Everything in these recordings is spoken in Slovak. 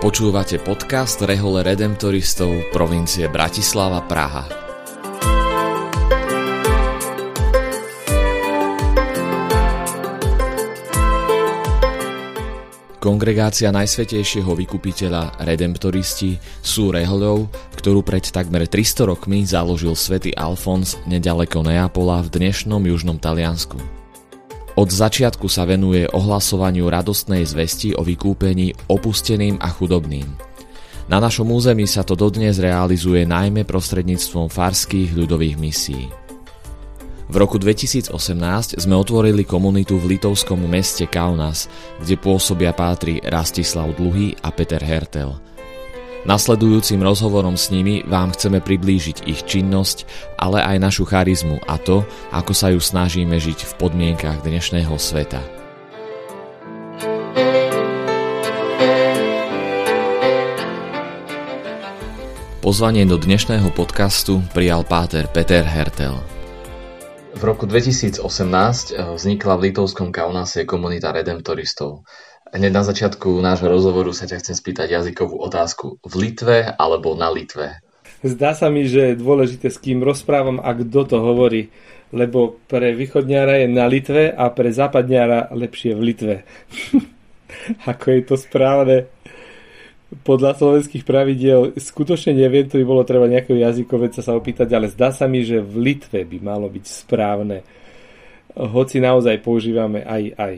Počúvate podcast Rehole Redemptoristov provincie Bratislava Praha. Kongregácia Najsvetejšieho vykupiteľa Redemptoristi sú rehoľou, ktorú pred takmer 300 rokmi založil svätý Alfons nedaleko Neapola v dnešnom južnom Taliansku. Od začiatku sa venuje ohlasovaniu radostnej zvesti o vykúpení opusteným a chudobným. Na našom území sa to dodnes realizuje najmä prostredníctvom farských ľudových misií. V roku 2018 sme otvorili komunitu v litovskom meste Kaunas, kde pôsobia pátri Rastislav Dluhy a Peter Hertel – Nasledujúcim rozhovorom s nimi vám chceme priblížiť ich činnosť, ale aj našu charizmu a to, ako sa ju snažíme žiť v podmienkach dnešného sveta. Pozvanie do dnešného podcastu prijal páter Peter Hertel. V roku 2018 vznikla v litovskom Kaunase komunita redemptoristov. Hneď na začiatku nášho rozhovoru sa ťa chcem spýtať jazykovú otázku. V Litve alebo na Litve? Zdá sa mi, že je dôležité, s kým rozprávam a kto to hovorí. Lebo pre východňára je na Litve a pre západňára lepšie v Litve. Ako je to správne? Podľa slovenských pravidiel skutočne neviem, to by bolo treba nejakého jazykoveca sa opýtať, ale zdá sa mi, že v Litve by malo byť správne. Hoci naozaj používame aj aj.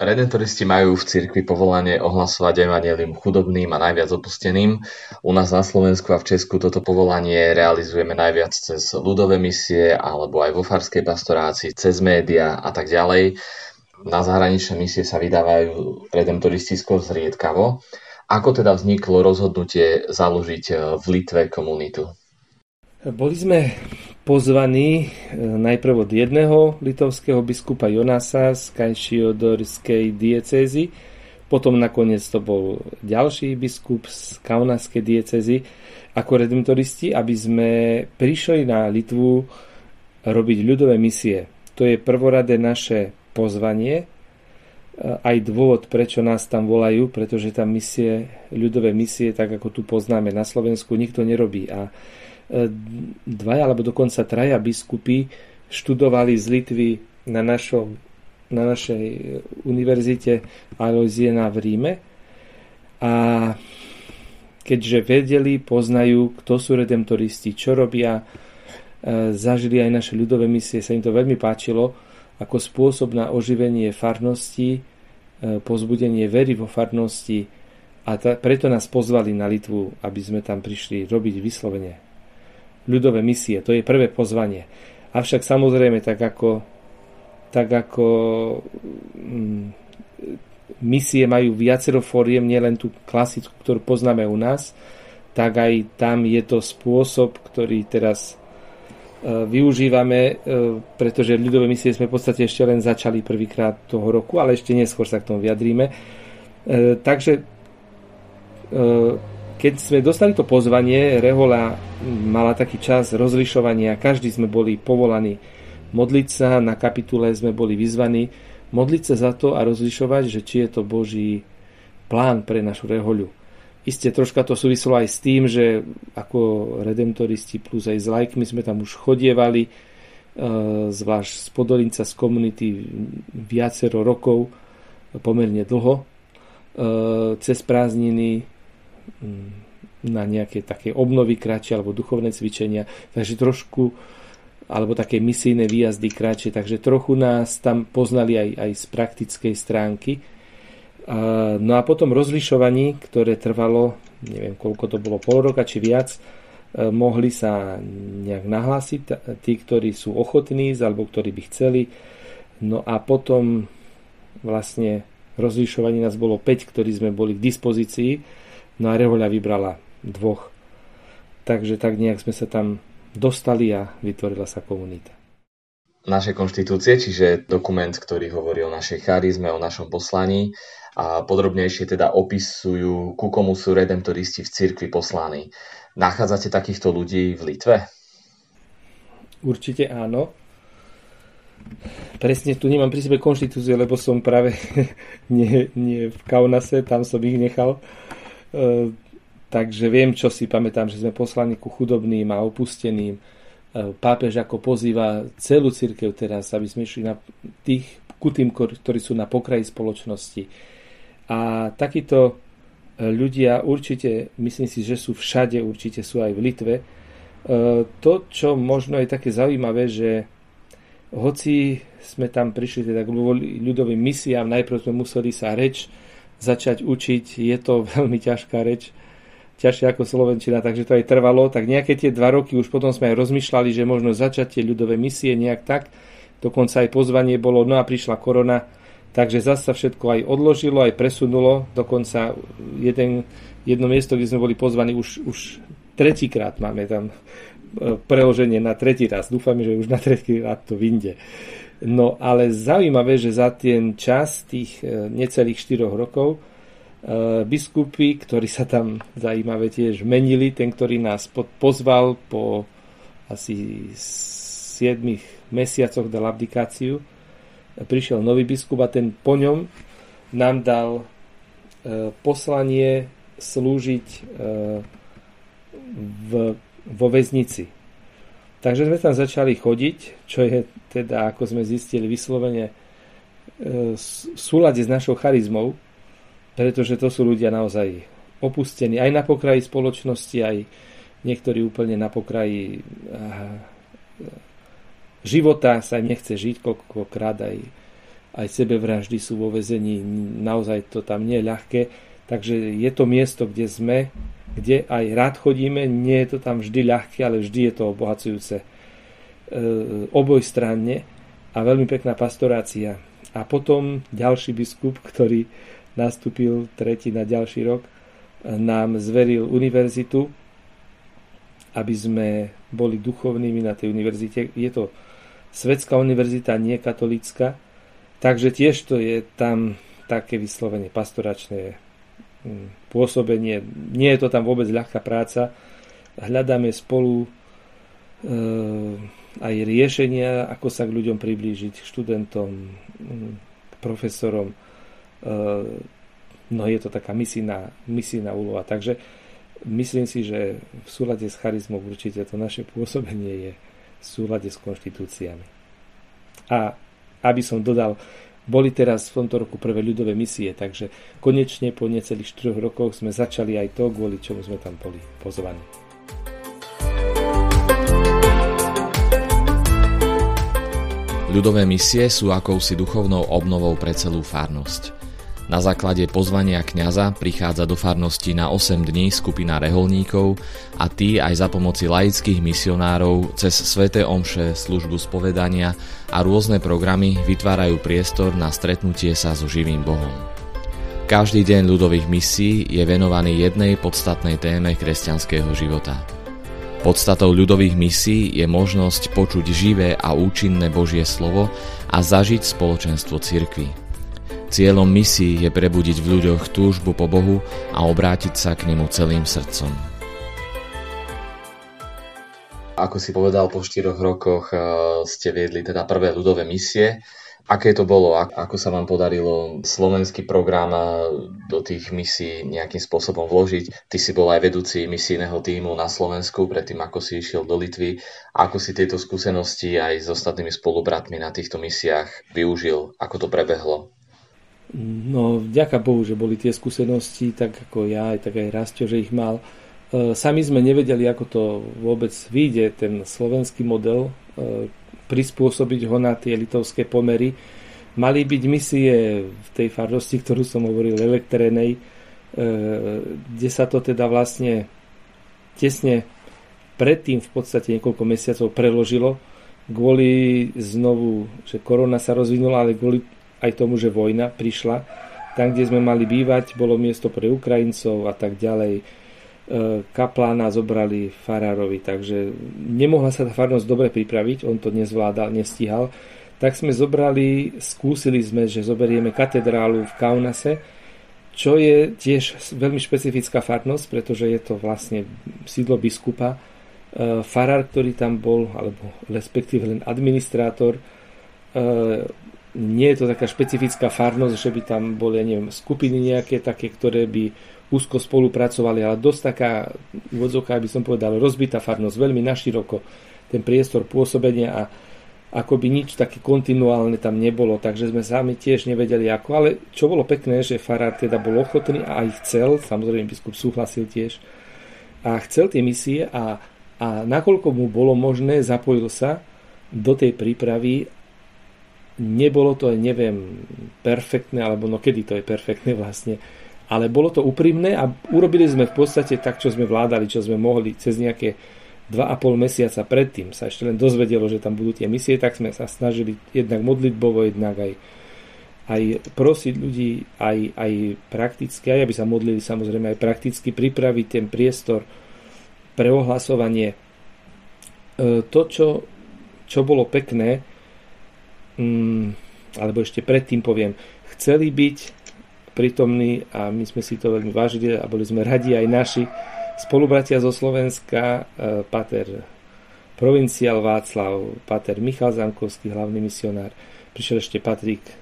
Redentoristi majú v cirkvi povolanie ohlasovať evanelium chudobným a najviac opusteným. U nás na Slovensku a v Česku toto povolanie realizujeme najviac cez ľudové misie alebo aj vo farskej pastorácii, cez média a tak ďalej. Na zahraničné misie sa vydávajú redemptoristi skôr zriedkavo. Ako teda vzniklo rozhodnutie založiť v Litve komunitu? Boli sme pozvaní e, najprv od jedného litovského biskupa Jonasa z Kajšiodorskej diecézy, potom nakoniec to bol ďalší biskup z Kaunaskej diecezy ako redemptoristi, aby sme prišli na Litvu robiť ľudové misie. To je prvoradé naše pozvanie, e, aj dôvod, prečo nás tam volajú, pretože tam misie, ľudové misie, tak ako tu poznáme na Slovensku, nikto nerobí. A dvaja alebo dokonca traja biskupy študovali z Litvy na, našom, na našej univerzite Aloisiena v Ríme. A keďže vedeli, poznajú, kto sú redemptoristi, čo robia, e, zažili aj naše ľudové misie, sa im to veľmi páčilo ako spôsob na oživenie farnosti, e, pozbudenie very vo farnosti a ta, preto nás pozvali na Litvu, aby sme tam prišli robiť vyslovene ľudové misie. To je prvé pozvanie. Avšak samozrejme, tak ako, tak ako mm, misie majú viacero fóriem, nielen tú klasickú, ktorú poznáme u nás, tak aj tam je to spôsob, ktorý teraz e, využívame, e, pretože ľudové misie sme v podstate ešte len začali prvýkrát toho roku, ale ešte neskôr sa k tomu vyjadríme. E, takže keď sme dostali to pozvanie, Rehola mala taký čas rozlišovania, každý sme boli povolaní modliť sa, na kapitule sme boli vyzvaní modliť sa za to a rozlišovať, že či je to Boží plán pre našu Rehoľu. Isté troška to súvislo aj s tým, že ako redemptoristi plus aj s lajkmi sme tam už chodievali, e, zvlášť z Podolinca, z komunity viacero rokov, pomerne dlho, e, cez prázdniny na nejaké také obnovy kratšie alebo duchovné cvičenia, takže trošku alebo také misijné výjazdy kratšie, takže trochu nás tam poznali aj, aj z praktickej stránky. No a potom rozlišovaní, ktoré trvalo, neviem koľko to bolo, pol roka či viac, e, mohli sa nejak nahlásiť tí, ktorí sú ochotní alebo ktorí by chceli. No a potom vlastne rozlišovaní nás bolo 5, ktorí sme boli k dispozícii No a Rehoľa vybrala dvoch. Takže tak nejak sme sa tam dostali a vytvorila sa komunita. Naše konštitúcie, čiže dokument, ktorý hovorí o našej charizme, o našom poslaní a podrobnejšie teda opisujú, ku komu sú redemptoristi v cirkvi poslaní. Nachádzate takýchto ľudí v Litve? Určite áno. Presne tu nemám pri sebe konštitúcie, lebo som práve nie, nie v Kaunase, tam som ich nechal takže viem, čo si pamätám, že sme poslaní ku chudobným a opusteným. Pápež ako pozýva celú církev teraz, aby sme išli na tých, ku tým, ktorí sú na pokraji spoločnosti. A takíto ľudia určite, myslím si, že sú všade, určite sú aj v Litve. To, čo možno je také zaujímavé, že hoci sme tam prišli teda k ľudovým misiám, najprv sme museli sa reč začať učiť, je to veľmi ťažká reč, ťažšie ako Slovenčina, takže to aj trvalo, tak nejaké tie dva roky už potom sme aj rozmýšľali, že možno začať tie ľudové misie nejak tak, dokonca aj pozvanie bolo, no a prišla korona, takže zase sa všetko aj odložilo, aj presunulo, dokonca jeden, jedno miesto, kde sme boli pozvaní už, už tretíkrát máme tam preloženie na tretí raz. Dúfam, že už na tretí raz to vyjde. No ale zaujímavé, že za ten čas tých e, necelých 4 rokov e, biskupy, ktorí sa tam zaujímavé tiež menili, ten, ktorý nás pozval po asi 7 mesiacoch dal abdikáciu, prišiel nový biskup a ten po ňom nám dal e, poslanie slúžiť v, vo väznici. Takže sme tam začali chodiť, čo je teda, ako sme zistili, vyslovene e, v súlade s našou charizmou, pretože to sú ľudia naozaj opustení aj na pokraji spoločnosti, aj niektorí úplne na pokraji života sa nechce žiť, koľkokrát aj, aj sebevraždy sú vo vezení, naozaj to tam nie je ľahké. Takže je to miesto, kde sme, kde aj rád chodíme, nie je to tam vždy ľahké, ale vždy je to obohacujúce e, obojstranne a veľmi pekná pastorácia. A potom ďalší biskup, ktorý nastúpil tretí na ďalší rok, nám zveril univerzitu, aby sme boli duchovnými na tej univerzite. Je to svetská univerzita, nie katolická, takže tiež to je tam také vyslovene pastoračné pôsobenie. Nie je to tam vôbec ľahká práca. Hľadáme spolu e, aj riešenia, ako sa k ľuďom priblížiť, študentom, profesorom. E, no je to taká misijná, misijná úloha. Takže myslím si, že v súlade s charizmou určite to naše pôsobenie je v súlade s konštitúciami. A aby som dodal, boli teraz v tomto roku prvé ľudové misie, takže konečne po necelých 4 rokoch sme začali aj to, kvôli čomu sme tam boli pozvaní. Ľudové misie sú akousi duchovnou obnovou pre celú farnosť. Na základe pozvania kňaza prichádza do farnosti na 8 dní skupina reholníkov a tí aj za pomoci laických misionárov cez sveté omše, službu spovedania a rôzne programy vytvárajú priestor na stretnutie sa so živým Bohom. Každý deň ľudových misií je venovaný jednej podstatnej téme kresťanského života. Podstatou ľudových misií je možnosť počuť živé a účinné Božie slovo a zažiť spoločenstvo cirkvi. Cieľom misií je prebudiť v ľuďoch túžbu po Bohu a obrátiť sa k nemu celým srdcom. Ako si povedal, po štyroch rokoch eh, ste viedli teda prvé ľudové misie. Aké to bolo? Ako sa vám podarilo slovenský program eh, do tých misií nejakým spôsobom vložiť? Ty si bol aj vedúci misijného týmu na Slovensku, predtým ako si išiel do Litvy. Ako si tieto skúsenosti aj s ostatnými spolubratmi na týchto misiách využil? Ako to prebehlo? No, vďaka Bohu, že boli tie skúsenosti, tak ako ja, aj tak aj Rastio, že ich mal. E, sami sme nevedeli, ako to vôbec vyjde, ten slovenský model, e, prispôsobiť ho na tie litovské pomery. Mali byť misie v tej farnosti, ktorú som hovoril, elektrenej, e, kde sa to teda vlastne tesne predtým v podstate niekoľko mesiacov preložilo kvôli znovu, že korona sa rozvinula, ale kvôli aj tomu, že vojna prišla. Tam, kde sme mali bývať, bolo miesto pre Ukrajincov a tak ďalej. E, kaplána zobrali farárovi, takže nemohla sa tá farnosť dobre pripraviť, on to nezvládal, nestíhal. Tak sme zobrali, skúsili sme, že zoberieme katedrálu v Kaunase, čo je tiež veľmi špecifická farnosť, pretože je to vlastne sídlo biskupa. E, farár, ktorý tam bol, alebo respektíve len administrátor, e, nie je to taká špecifická farnosť, že by tam boli, neviem, skupiny nejaké také, ktoré by úzko spolupracovali, ale dosť taká, úvodzovka by som povedal, rozbitá farnosť, veľmi naširoko ten priestor pôsobenia a ako by nič také kontinuálne tam nebolo, takže sme sami tiež nevedeli ako, ale čo bolo pekné, že farár teda bol ochotný a aj chcel, samozrejme biskup súhlasil tiež, a chcel tie misie a, a nakoľko mu bolo možné, zapojil sa do tej prípravy nebolo to, neviem, perfektné, alebo no kedy to je perfektné vlastne, ale bolo to úprimné a urobili sme v podstate tak, čo sme vládali, čo sme mohli cez nejaké 2,5 mesiaca predtým sa ešte len dozvedelo, že tam budú tie misie, tak sme sa snažili jednak modlitbovo, jednak aj, aj prosiť ľudí, aj, aj prakticky, aj aby sa modlili samozrejme aj prakticky pripraviť ten priestor pre ohlasovanie. E, to, čo, čo bolo pekné, mm, alebo ešte predtým poviem, chceli byť prítomní a my sme si to veľmi vážili a boli sme radi aj naši spolubratia zo Slovenska, e, pater provinciál Václav, pater Michal Zankovský, hlavný misionár, prišiel ešte Patrik e,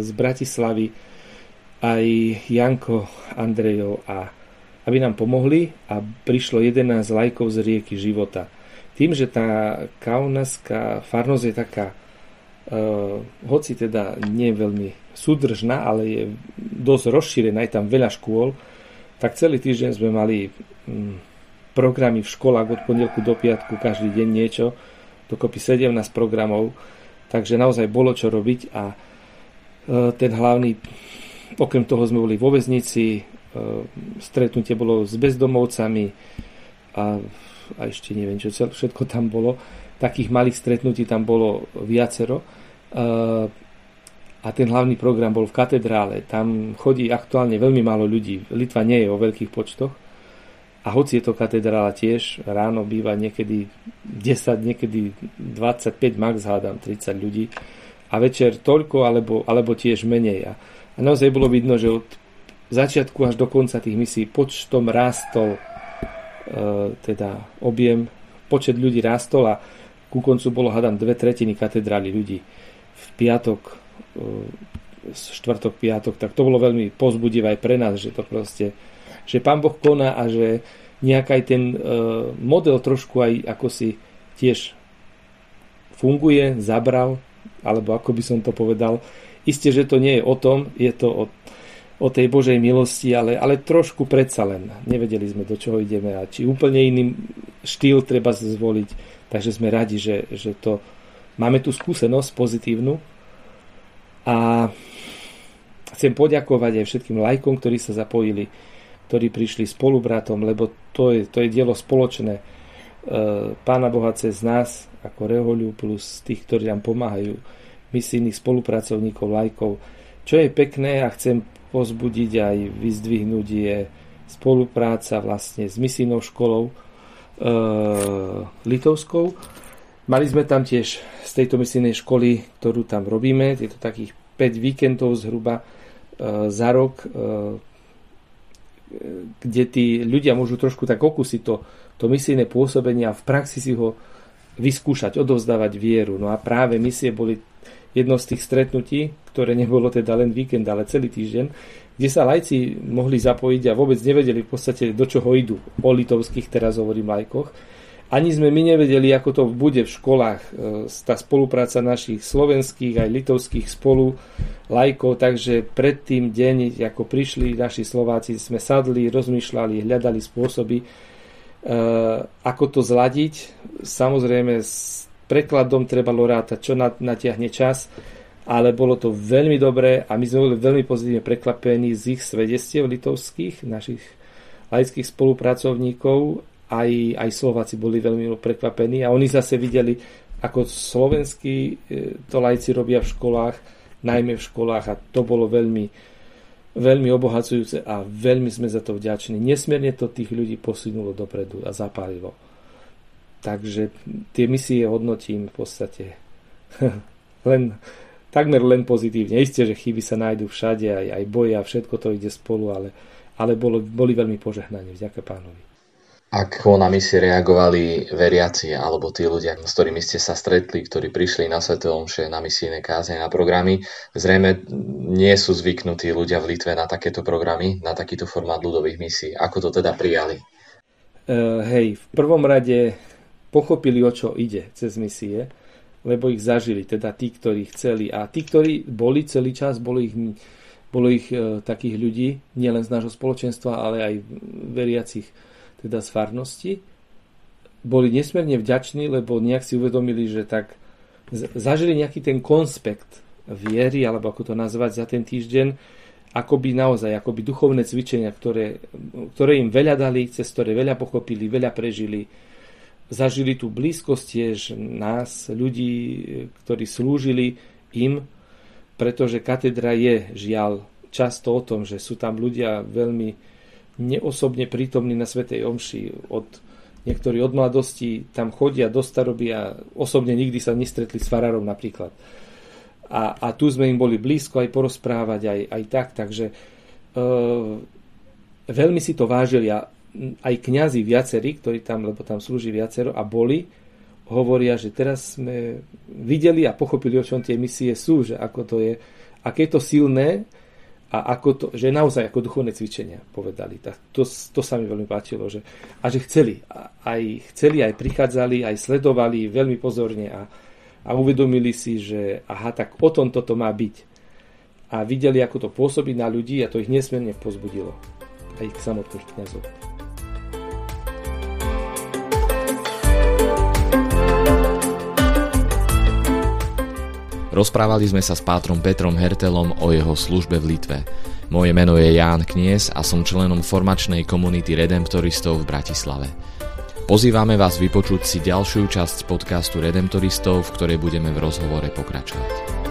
z Bratislavy, aj Janko Andrejov a aby nám pomohli a prišlo 11 lajkov z rieky života. Tým, že tá kaunaská farnosť je taká hoci teda nie je veľmi súdržná, ale je dosť rozšírená, je tam veľa škôl, tak celý týždeň sme mali um, programy v školách od pondelku do piatku, každý deň niečo, dokopy 17 programov, takže naozaj bolo čo robiť a uh, ten hlavný, okrem toho sme boli vo väznici, uh, stretnutie bolo s bezdomovcami a, a ešte neviem, čo všetko tam bolo, takých malých stretnutí tam bolo viacero. Eh, a ten hlavný program bol v katedrále. Tam chodí aktuálne veľmi málo ľudí. Litva nie je o veľkých počtoch. A hoci je to katedrála tiež, ráno býva niekedy 10, niekedy 25, max hádam 30 ľudí. A večer toľko, alebo, alebo tiež menej. A, naozaj bolo vidno, že od začiatku až do konca tých misí počtom rástol e, teda objem, počet ľudí rástol a ku koncu bolo, hádam, dve tretiny katedrály ľudí. V piatok, e, štvrtok, piatok, tak to bolo veľmi pozbudivé aj pre nás, že to proste, že Pán Boh koná a že nejak aj ten e, model trošku aj ako si tiež funguje, zabral, alebo ako by som to povedal. Isté, že to nie je o tom, je to o, o tej Božej milosti, ale, ale trošku predsa len. Nevedeli sme, do čoho ideme a či úplne iný štýl treba zvoliť Takže sme radi, že, že to máme tú skúsenosť pozitívnu a chcem poďakovať aj všetkým lajkom, ktorí sa zapojili, ktorí prišli spolubratom, lebo to je, to je dielo spoločné. E, Pána Boha cez nás, ako Rehoľu, plus tých, ktorí nám pomáhajú, misijných spolupracovníkov, lajkov. Čo je pekné a chcem pozbudiť aj vyzdvihnúť je spolupráca vlastne s misijnou školou, litovskou. Mali sme tam tiež z tejto misijnej školy, ktorú tam robíme, je to takých 5 víkendov zhruba e, za rok, e, kde tí ľudia môžu trošku tak okúsiť to, to misijné pôsobenie a v praxi si ho vyskúšať, odovzdávať vieru. No a práve misie boli jedno z tých stretnutí, ktoré nebolo teda len víkend, ale celý týždeň, kde sa lajci mohli zapojiť a vôbec nevedeli v podstate do čoho idú. O litovských teraz hovorím lajkoch. Ani sme my nevedeli, ako to bude v školách, e, tá spolupráca našich slovenských aj litovských spolu lajkov, takže pred tým deň, ako prišli naši Slováci, sme sadli, rozmýšľali, hľadali spôsoby, e, ako to zladiť. Samozrejme, prekladom trebalo rátať, čo natiahne čas, ale bolo to veľmi dobré a my sme boli veľmi pozitívne prekvapení z ich svedestiev litovských, našich laických spolupracovníkov, aj, aj Slováci boli veľmi prekvapení a oni zase videli, ako slovenskí e, to lajci robia v školách, najmä v školách a to bolo veľmi, veľmi obohacujúce a veľmi sme za to vďační. Nesmierne to tých ľudí posunulo dopredu a zapálilo. Takže tie misie hodnotím v podstate len takmer len pozitívne. Isté, že chyby sa nájdú všade, aj, aj boje a všetko to ide spolu, ale, ale bolo, boli veľmi požehnaní. Vďaka pánovi. Ako na misie reagovali veriaci alebo tí ľudia, s ktorými ste sa stretli, ktorí prišli na Sveté Omše, na misijné káze, na programy? Zrejme nie sú zvyknutí ľudia v Litve na takéto programy, na takýto formát ľudových misií. Ako to teda prijali? Uh, hej, v prvom rade pochopili, o čo ide cez misie, lebo ich zažili, teda tí, ktorí chceli. A tí, ktorí boli celý čas, bolo ich, bolo ich uh, takých ľudí, nielen z nášho spoločenstva, ale aj veriacich teda z farnosti, boli nesmierne vďační, lebo nejak si uvedomili, že tak zažili nejaký ten konspekt viery, alebo ako to nazvať za ten týždeň, akoby naozaj, akoby duchovné cvičenia, ktoré, ktoré im veľa dali, cez ktoré veľa pochopili, veľa prežili. Zažili tú blízkosť tiež nás, ľudí, ktorí slúžili im, pretože katedra je žiaľ často o tom, že sú tam ľudia veľmi neosobne prítomní na Svetej Omši. Od, niektorí od mladosti tam chodia do staroby a osobne nikdy sa nestretli s farárom napríklad. A, a tu sme im boli blízko aj porozprávať, aj, aj tak, takže e, veľmi si to vážili a aj kňazi viacerí, ktorí tam, lebo tam slúži viacero a boli, hovoria, že teraz sme videli a pochopili, o čom tie misie sú, že ako to je, aké je to silné, a ako to, že naozaj ako duchovné cvičenia povedali. Tak to, to sa mi veľmi páčilo. Že, a že chceli. Aj chceli, aj prichádzali, aj sledovali veľmi pozorne a, a uvedomili si, že aha, tak o tom toto má byť. A videli, ako to pôsobí na ľudí a to ich nesmierne pozbudilo. Aj samotných kniazov. Rozprávali sme sa s pátrom Petrom Hertelom o jeho službe v Litve. Moje meno je Ján Knies a som členom formačnej komunity Redemptoristov v Bratislave. Pozývame vás vypočuť si ďalšiu časť podcastu Redemptoristov, v ktorej budeme v rozhovore pokračovať.